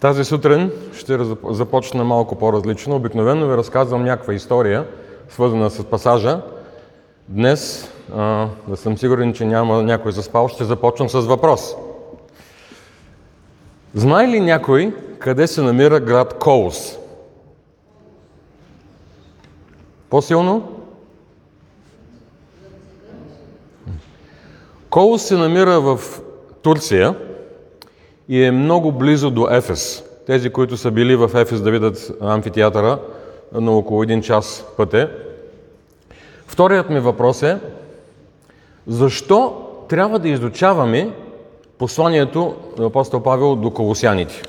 Тази сутрин ще започна малко по-различно. Обикновено ви разказвам някаква история, свързана с пасажа. Днес, а, да съм сигурен, че няма някой заспал, ще започвам с въпрос. Знае ли някой къде се намира град Коус? По-силно? Коус се намира в Турция и е много близо до Ефес. Тези, които са били в Ефес да видят амфитеатъра на около един час път е. Вторият ми въпрос е, защо трябва да изучаваме посланието на апостол Павел до колосяните?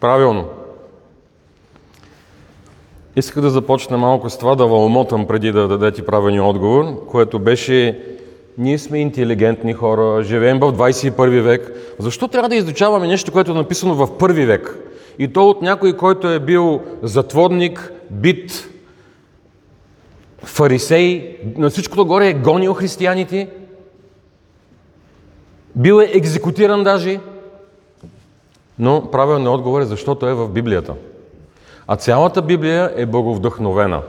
Правилно. Исках да започна малко с това да вълмотам преди да даде ти правилния отговор, което беше ние сме интелигентни хора, живеем в 21 век. Защо трябва да изучаваме нещо, което е написано в първи век? И то от някой, който е бил затворник, бит, фарисей, на всичкото горе е гонил християните, бил е екзекутиран даже. Но правилният отговор е защото е в Библията. А цялата Библия е боговдъхновена.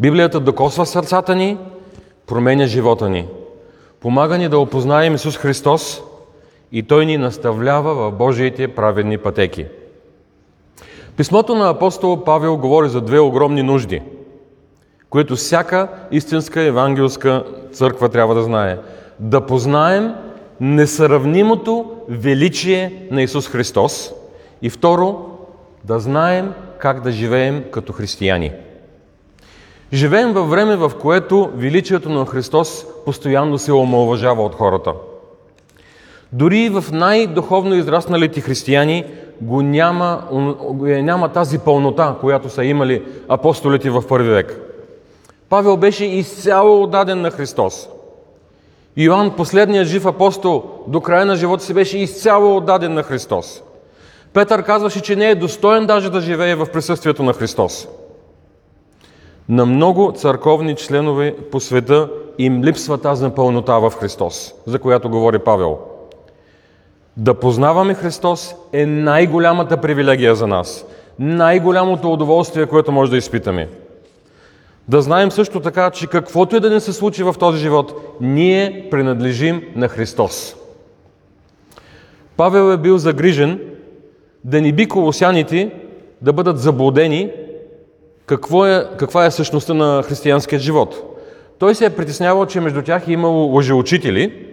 Библията докосва сърцата ни, променя живота ни. Помага ни да опознаем Исус Христос и Той ни наставлява в Божиите праведни пътеки. Писмото на апостол Павел говори за две огромни нужди, които всяка истинска евангелска църква трябва да знае. Да познаем несравнимото величие на Исус Христос и второ, да знаем как да живеем като християни. Живеем във време, в което величието на Христос постоянно се омалважава от хората. Дори в най-духовно израсналите християни го няма, няма тази пълнота, която са имали апостолите в първи век. Павел беше изцяло отдаден на Христос. Йоанн, последният жив апостол, до края на живота си беше изцяло отдаден на Христос. Петър казваше, че не е достоен даже да живее в присъствието на Христос. На много църковни членове по света им липсва тази пълнота в Христос, за която говори Павел. Да познаваме Христос е най-голямата привилегия за нас. Най-голямото удоволствие, което може да изпитаме. Да знаем също така, че каквото и да не се случи в този живот, ние принадлежим на Христос. Павел е бил загрижен да не би колосяните да бъдат заблудени какво е, каква е същността на християнския живот. Той се е притеснявал, че между тях е имало лъжеучители,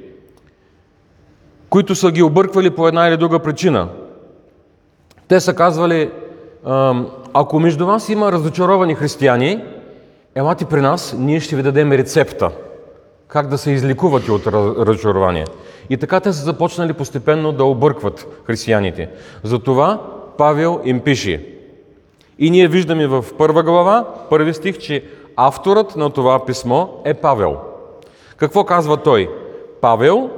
които са ги обърквали по една или друга причина. Те са казвали, ако между вас има разочаровани християни, елате при нас, ние ще ви дадем рецепта как да се изликувате от разочарование. И така те са започнали постепенно да объркват християните. Затова Павел им пише. И ние виждаме в първа глава, първи стих, че авторът на това писмо е Павел. Какво казва той? Павел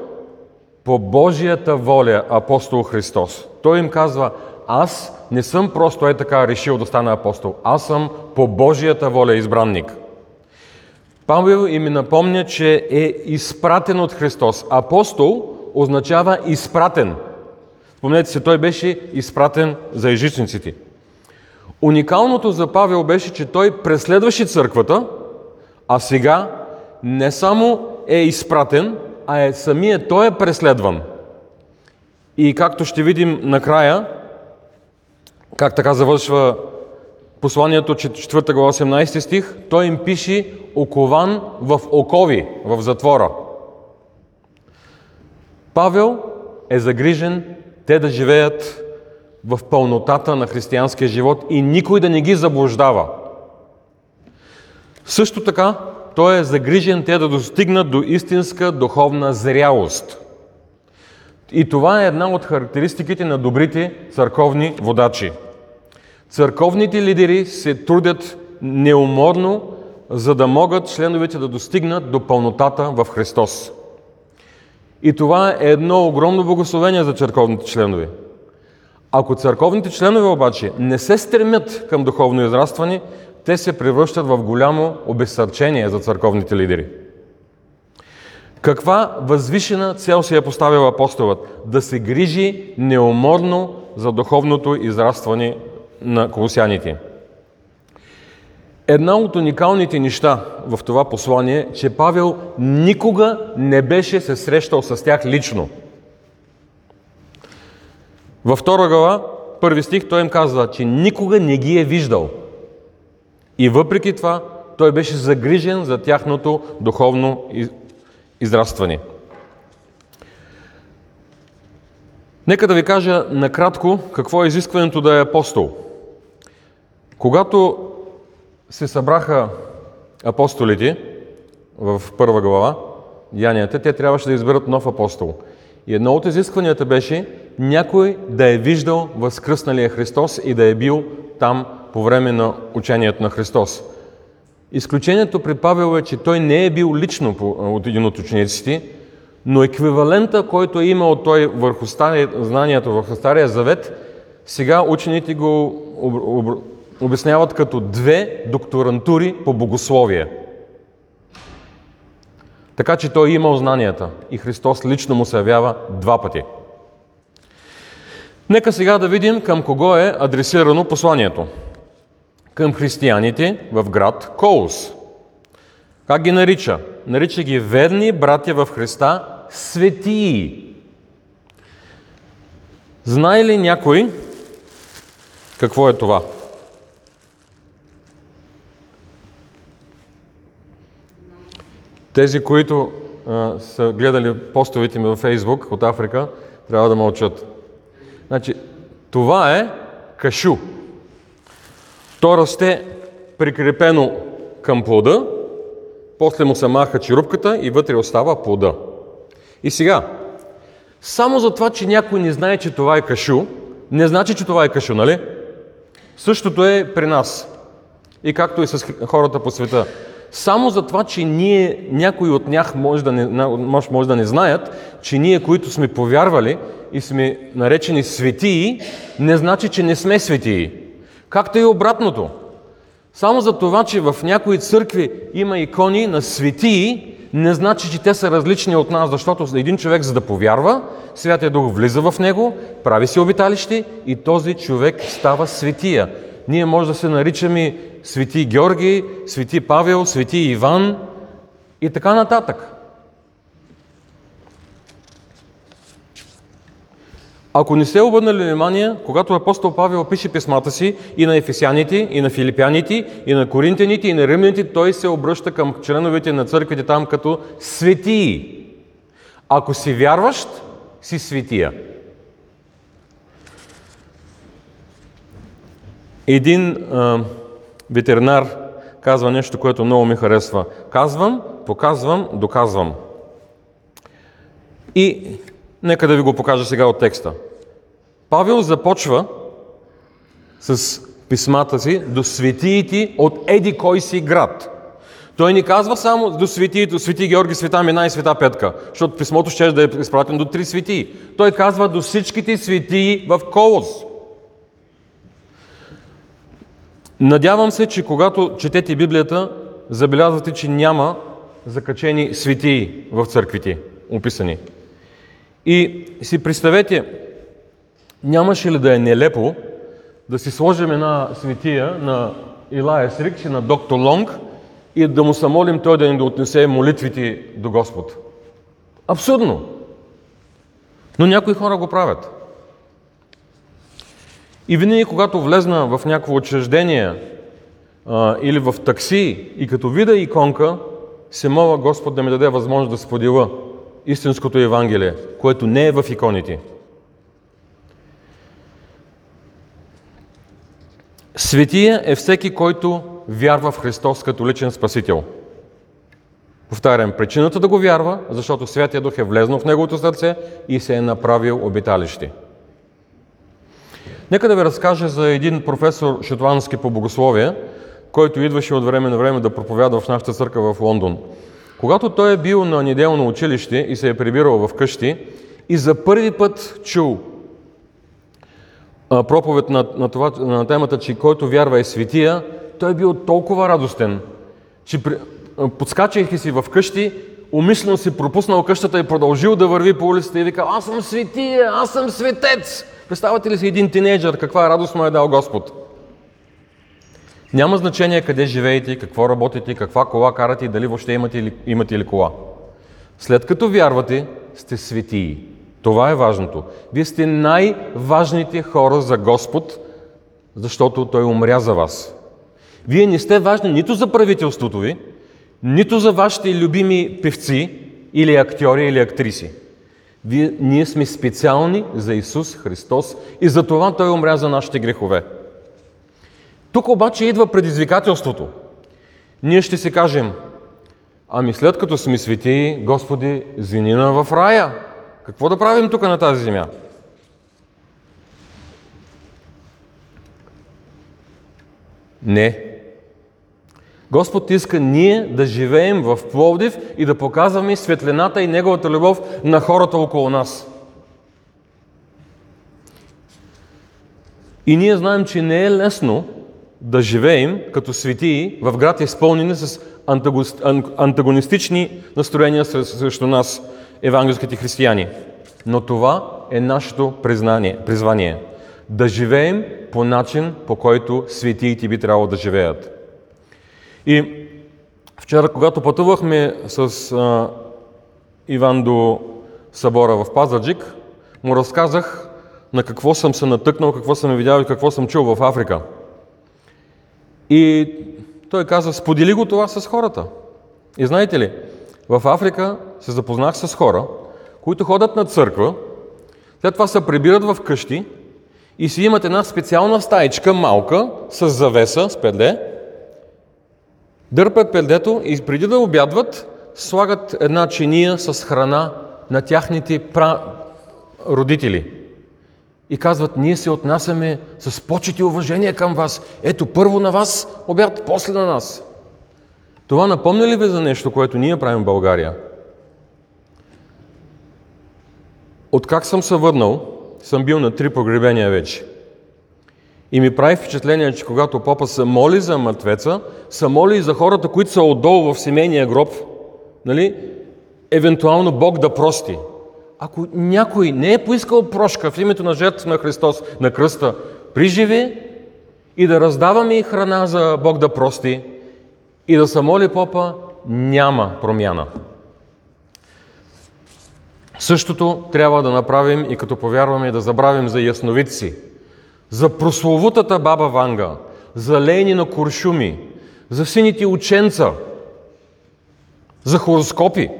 по Божията воля апостол Христос. Той им казва, аз не съм просто е така решил да стана апостол. Аз съм по Божията воля избранник. Павел им напомня, че е изпратен от Христос. Апостол означава изпратен. Спомнете се, той беше изпратен за ежичниците. Уникалното за Павел беше, че той преследваше църквата, а сега не само е изпратен, а е самия той е преследван. И както ще видим накрая, как така завършва посланието 4 глава 18 стих, той им пише окован в окови, в затвора. Павел е загрижен те да живеят в пълнотата на християнския живот и никой да не ги заблуждава. Също така, той е загрижен те да достигнат до истинска духовна зрялост. И това е една от характеристиките на добрите църковни водачи. Църковните лидери се трудят неуморно, за да могат членовете да достигнат до пълнотата в Христос. И това е едно огромно благословение за църковните членове. Ако църковните членове обаче не се стремят към духовно израстване, те се превръщат в голямо обесърчение за църковните лидери. Каква възвишена цел си е поставил апостолът? Да се грижи неуморно за духовното израстване на колосяните. Една от уникалните неща в това послание е, че Павел никога не беше се срещал с тях лично. Във втора глава, първи стих, той им казва, че никога не ги е виждал. И въпреки това, той беше загрижен за тяхното духовно израстване. Нека да ви кажа накратко какво е изискването да е апостол. Когато се събраха апостолите в първа глава, Янията, те трябваше да изберат нов апостол. И едно от изискванията беше някой да е виждал възкръсналия Христос и да е бил там по време на учението на Христос. Изключението при Павел е, че той не е бил лично от един от учениците, но еквивалента, който е имал той върху стария, знанието върху Стария Завет, сега учените го обясняват като две докторантури по богословие. Така че той е имал знанията и Христос лично му се явява два пъти. Нека сега да видим към кого е адресирано посланието. Към християните в град Коус. Как ги нарича? Нарича ги верни братя в Христа, светии. Знае ли някой какво е това? Тези, които а, са гледали постовите ми във Фейсбук от Африка, трябва да мълчат. Значи, това е кашу. То расте прикрепено към плода, после му се маха черупката и вътре остава плода. И сега, само за това, че някой не знае, че това е кашу, не значи, че това е кашу, нали? Същото е при нас. И както и с хората по света. Само за това, че ние, някои от тях може да не, може, да не знаят, че ние, които сме повярвали и сме наречени светии, не значи, че не сме светии. Както и обратното. Само за това, че в някои църкви има икони на светии, не значи, че те са различни от нас, защото един човек, за да повярва, Святия Дух влиза в него, прави си обиталище и този човек става светия. Ние може да се наричаме свети Георги, свети Павел, свети Иван и така нататък. Ако не сте обърнали внимание, когато апостол Павел пише писмата си и на ефесяните, и на филипяните, и на коринтяните, и на римляните, той се обръща към членовете на църквите там като светии. Ако си вярващ, си светия. Един а, ветеринар казва нещо, което много ми харесва. Казвам, показвам, доказвам. И нека да ви го покажа сега от текста. Павел започва с писмата си до светиите от еди кой си град. Той ни казва само до свети, до свети Георги, света Мина и света Петка, защото писмото ще да е изпратено до три светии. Той казва до всичките светии в Колос. Надявам се, че когато четете Библията, забелязвате, че няма закачени светии в църквите, описани. И си представете, нямаше ли да е нелепо да си сложим една светия на Илая Срикч и на доктор Лонг и да му самолим той да ни да отнесе молитвите до Господ. Абсурдно! Но някои хора го правят. И винаги, когато влезна в някакво учреждение а, или в такси и като вида иконка, се моля Господ да ми даде възможност да споделя истинското Евангелие, което не е в иконите. Светия е всеки, който вярва в Христос като личен Спасител. Повтарям, причината да го вярва, защото Святия Дух е влезнал в неговото сърце и се е направил обиталище. Нека да ви разкажа за един професор шотландски по богословие, който идваше от време на време да проповядва в нашата църква в Лондон. Когато той е бил на неделно училище и се е прибирал в къщи и за първи път чул проповед на, на, това, на темата, че който вярва е светия, той е бил толкова радостен, че подскачайки си в къщи, умишлено си пропуснал къщата и продължил да върви по улицата и вика, аз съм светия, аз съм светец. Представате ли си един тинейджър, каква радост му е дал Господ? Няма значение къде живеете, какво работите, каква кола карате и дали въобще имате или, имате ли кола. След като вярвате, сте светии. Това е важното. Вие сте най-важните хора за Господ, защото Той умря за вас. Вие не сте важни нито за правителството ви, нито за вашите любими певци или актьори или актриси. Вие, ние сме специални за Исус Христос и за това Той умря за нашите грехове. Тук обаче идва предизвикателството. Ние ще си кажем, ами след като сме свети, Господи, звенина в рая. Какво да правим тук на тази земя? Не. Господ иска ние да живеем в Пловдив и да показваме светлината и Неговата любов на хората около нас. И ние знаем, че не е лесно да живеем като светии в град изпълнени с антагонистични настроения срещу нас, евангелските християни. Но това е нашето признание, призвание. Да живеем по начин, по който светиите би трябвало да живеят. И вчера, когато пътувахме с а, Иван до събора в Пазаджик, му разказах на какво съм се натъкнал, какво съм видял и какво съм чул в Африка – и той каза, сподели го това с хората. И знаете ли, в Африка се запознах с хора, които ходят на църква, след това се прибират в къщи и си имат една специална стаичка, малка, с завеса, с педле, дърпат педлето и преди да обядват, слагат една чиния с храна на тяхните пра... родители и казват, ние се отнасяме с почет и уважение към вас. Ето, първо на вас обяд, после на нас. Това напомня ли ви за нещо, което ние правим в България? Откак съм се върнал, съм бил на три погребения вече. И ми прави впечатление, че когато попа се моли за мъртвеца, се моли и за хората, които са отдолу в семейния гроб, нали? евентуално Бог да прости. Ако някой не е поискал прошка в името на жертва на Христос на кръста при живи и да раздаваме и храна за Бог да прости и да се моли попа, няма промяна. Същото трябва да направим и като повярваме да забравим за ясновидци, за прословутата баба Ванга, за лейни на куршуми, за сините ученца, за хороскопи –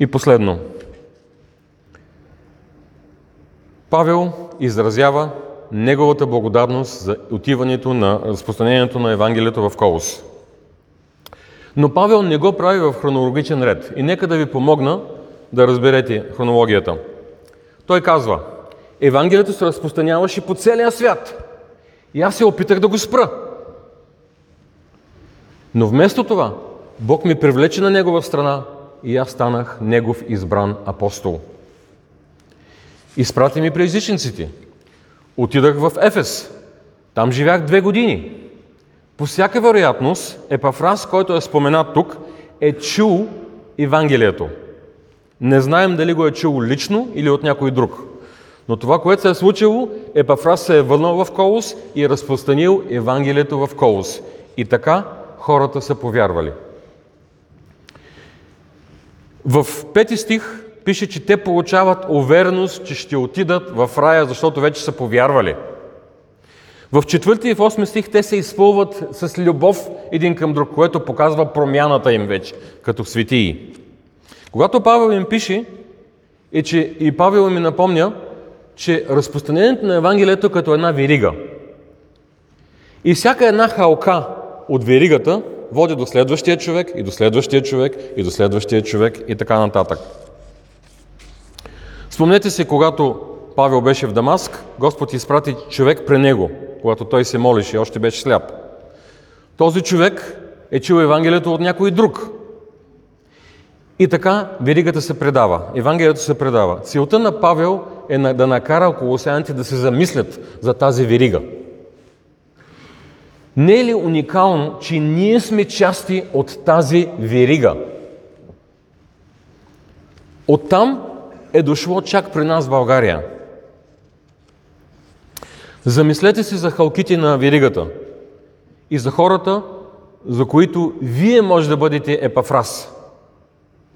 И последно. Павел изразява неговата благодарност за отиването на разпространението на Евангелието в Колос. Но Павел не го прави в хронологичен ред. И нека да ви помогна да разберете хронологията. Той казва, Евангелието се разпространяваше по целия свят. И аз се опитах да го спра. Но вместо това, Бог ми привлече на Негова страна и аз станах Негов избран апостол. Изпрати ми при езичниците. Отидах в Ефес. Там живях две години. По всяка вероятност, Епафрас, който е споменат тук, е чул Евангелието. Не знаем дали го е чул лично или от някой друг. Но това, което се е случило, Епафрас се е върнал в Колос и е разпространил Евангелието в Колос. И така хората са повярвали. В пети стих пише, че те получават увереност, че ще отидат в рая, защото вече са повярвали. В четвърти и в осми стих те се изпълват с любов един към друг, което показва промяната им вече, като светии. Когато Павел им пише, е, че и Павел ми напомня, че разпространението на Евангелието е като една верига. И всяка една халка от веригата води до следващия човек и до следващия човек и до следващия човек и така нататък. Спомнете се, когато Павел беше в Дамаск, Господ изпрати човек при него, когато той се молеше и още беше сляп. Този човек е чул Евангелието от някой друг. И така веригата се предава, Евангелието се предава. Целта на Павел е да накара колосяните да се замислят за тази верига. Не е ли уникално, че ние сме части от тази верига? Оттам е дошло чак при нас в България. Замислете се за халките на веригата и за хората, за които вие може да бъдете епафрас.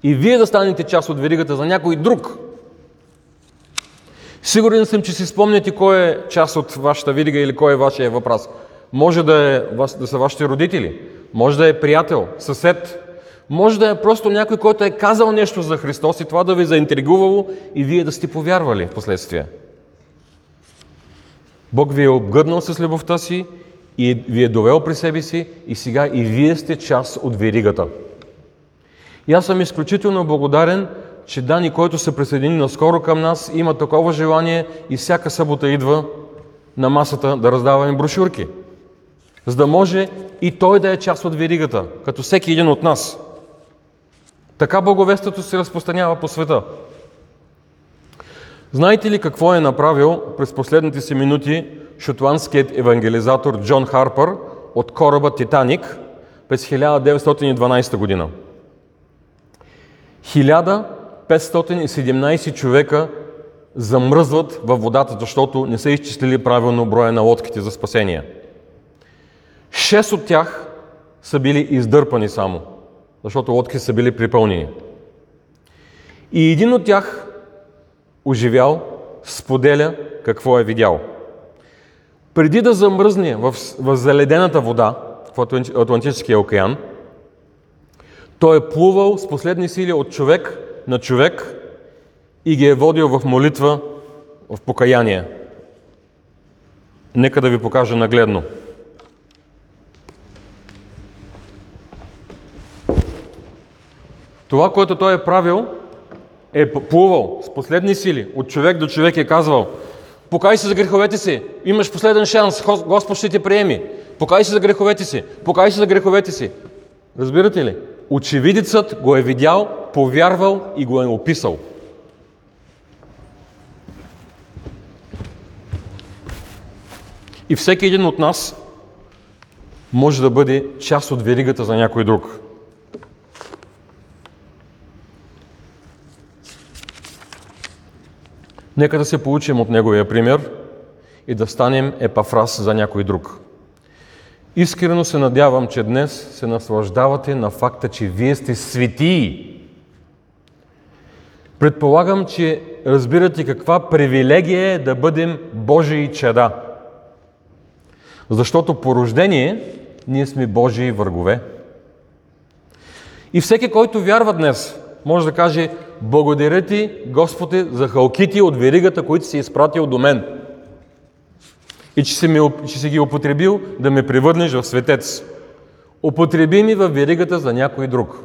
И вие да станете част от веригата за някой друг. Сигурен съм, че си спомняте кой е част от вашата верига или кой е вашия въпрос. Може да, е, да са вашите родители, може да е приятел, съсед, може да е просто някой, който е казал нещо за Христос и това да ви заинтригувало и вие да сте повярвали в последствие. Бог ви е обгърнал с любовта си и ви е довел при себе си и сега и вие сте част от веригата. И аз съм изключително благодарен, че Дани, който се присъедини наскоро към нас, има такова желание и всяка събота идва на масата да раздаваме брошурки. За да може и той да е част от веригата, като всеки един от нас. Така благовестието се разпространява по света. Знаете ли какво е направил през последните си минути шотландският евангелизатор Джон Харпър от кораба Титаник през 1912 година? 1517 човека замръзват във водата, защото не са изчислили правилно броя на лодките за спасение. Шест от тях са били издърпани само, защото лодки са били припълнени. И един от тях, оживял, споделя какво е видял. Преди да замръзне в, в заледената вода в Атлантическия океан, той е плувал с последни сили от човек на човек и ги е водил в молитва, в покаяние. Нека да ви покажа нагледно. Това, което той е правил, е плувал с последни сили, от човек до човек е казвал, покай се за греховете си, имаш последен шанс, Господ ще те приеми. Покай се за греховете си, покай се за греховете си. Разбирате ли? Очевидецът го е видял, повярвал и го е описал. И всеки един от нас може да бъде част от веригата за някой друг. Нека да се получим от неговия пример и да станем епафраз за някой друг. Искрено се надявам, че днес се наслаждавате на факта, че вие сте светии. Предполагам, че разбирате каква привилегия е да бъдем Божии чеда. Защото по рождение ние сме Божии въргове. И всеки, който вярва днес, може да каже, благодаря ти, Господи, за халките от веригата, които си изпратил до мен. И че си, ми, че си ги употребил да ме превърнеш в светец. Употреби ми в веригата за някой друг.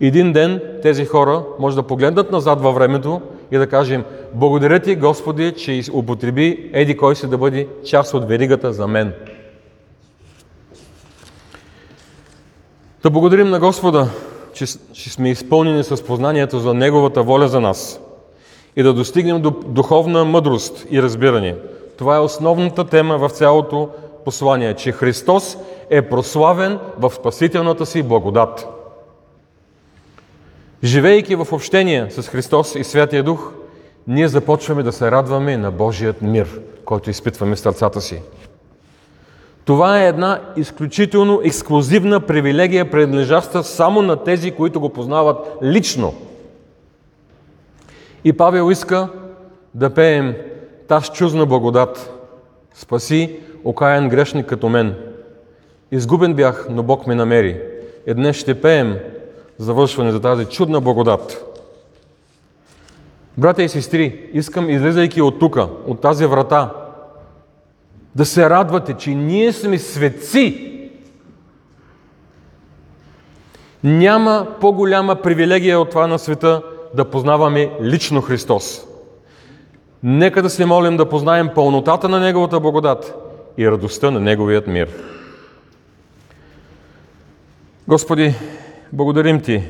Един ден тези хора може да погледнат назад във времето и да кажем Благодаря ти, Господи, че употреби еди кой си да бъде част от веригата за мен. Да благодарим на Господа, че, че сме изпълнени с познанието за Неговата воля за нас и да достигнем до духовна мъдрост и разбиране. Това е основната тема в цялото послание, че Христос е прославен в спасителната си благодат. Живейки в общение с Христос и Святия Дух, ние започваме да се радваме на Божият мир, който изпитваме в сърцата си. Това е една изключително ексклюзивна привилегия, принадлежаща само на тези, които го познават лично. И Павел иска да пеем таз чузна благодат. Спаси окаян грешник като мен. Изгубен бях, но Бог ме намери. И днес ще пеем завършване за тази чудна благодат. Братя и сестри, искам, излизайки от тука, от тази врата, да се радвате, че ние сме светци. Няма по-голяма привилегия от това на света да познаваме лично Христос. Нека да се молим да познаем пълнотата на Неговата благодат и радостта на Неговият мир. Господи, благодарим Ти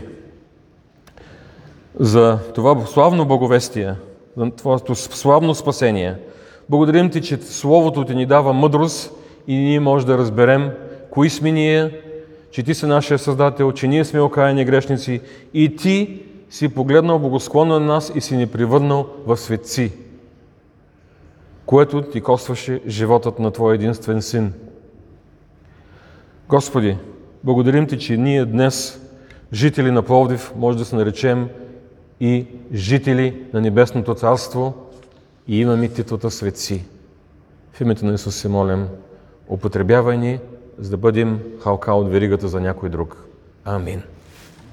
за това славно благовестие, за Твоето славно спасение. Благодарим Ти, че Словото Ти ни дава мъдрост и ние може да разберем кои сме ние, че Ти си нашия Създател, че ние сме окаяни грешници и Ти си погледнал благосклонно на нас и си ни превърнал в светци, което Ти костваше животът на Твоя единствен Син. Господи, благодарим Ти, че ние днес, жители на Пловдив, може да се наречем и жители на Небесното Царство и имаме титлата светци. В името на Исус се молим, употребявай ни, за да бъдем халка от веригата за някой друг. Амин.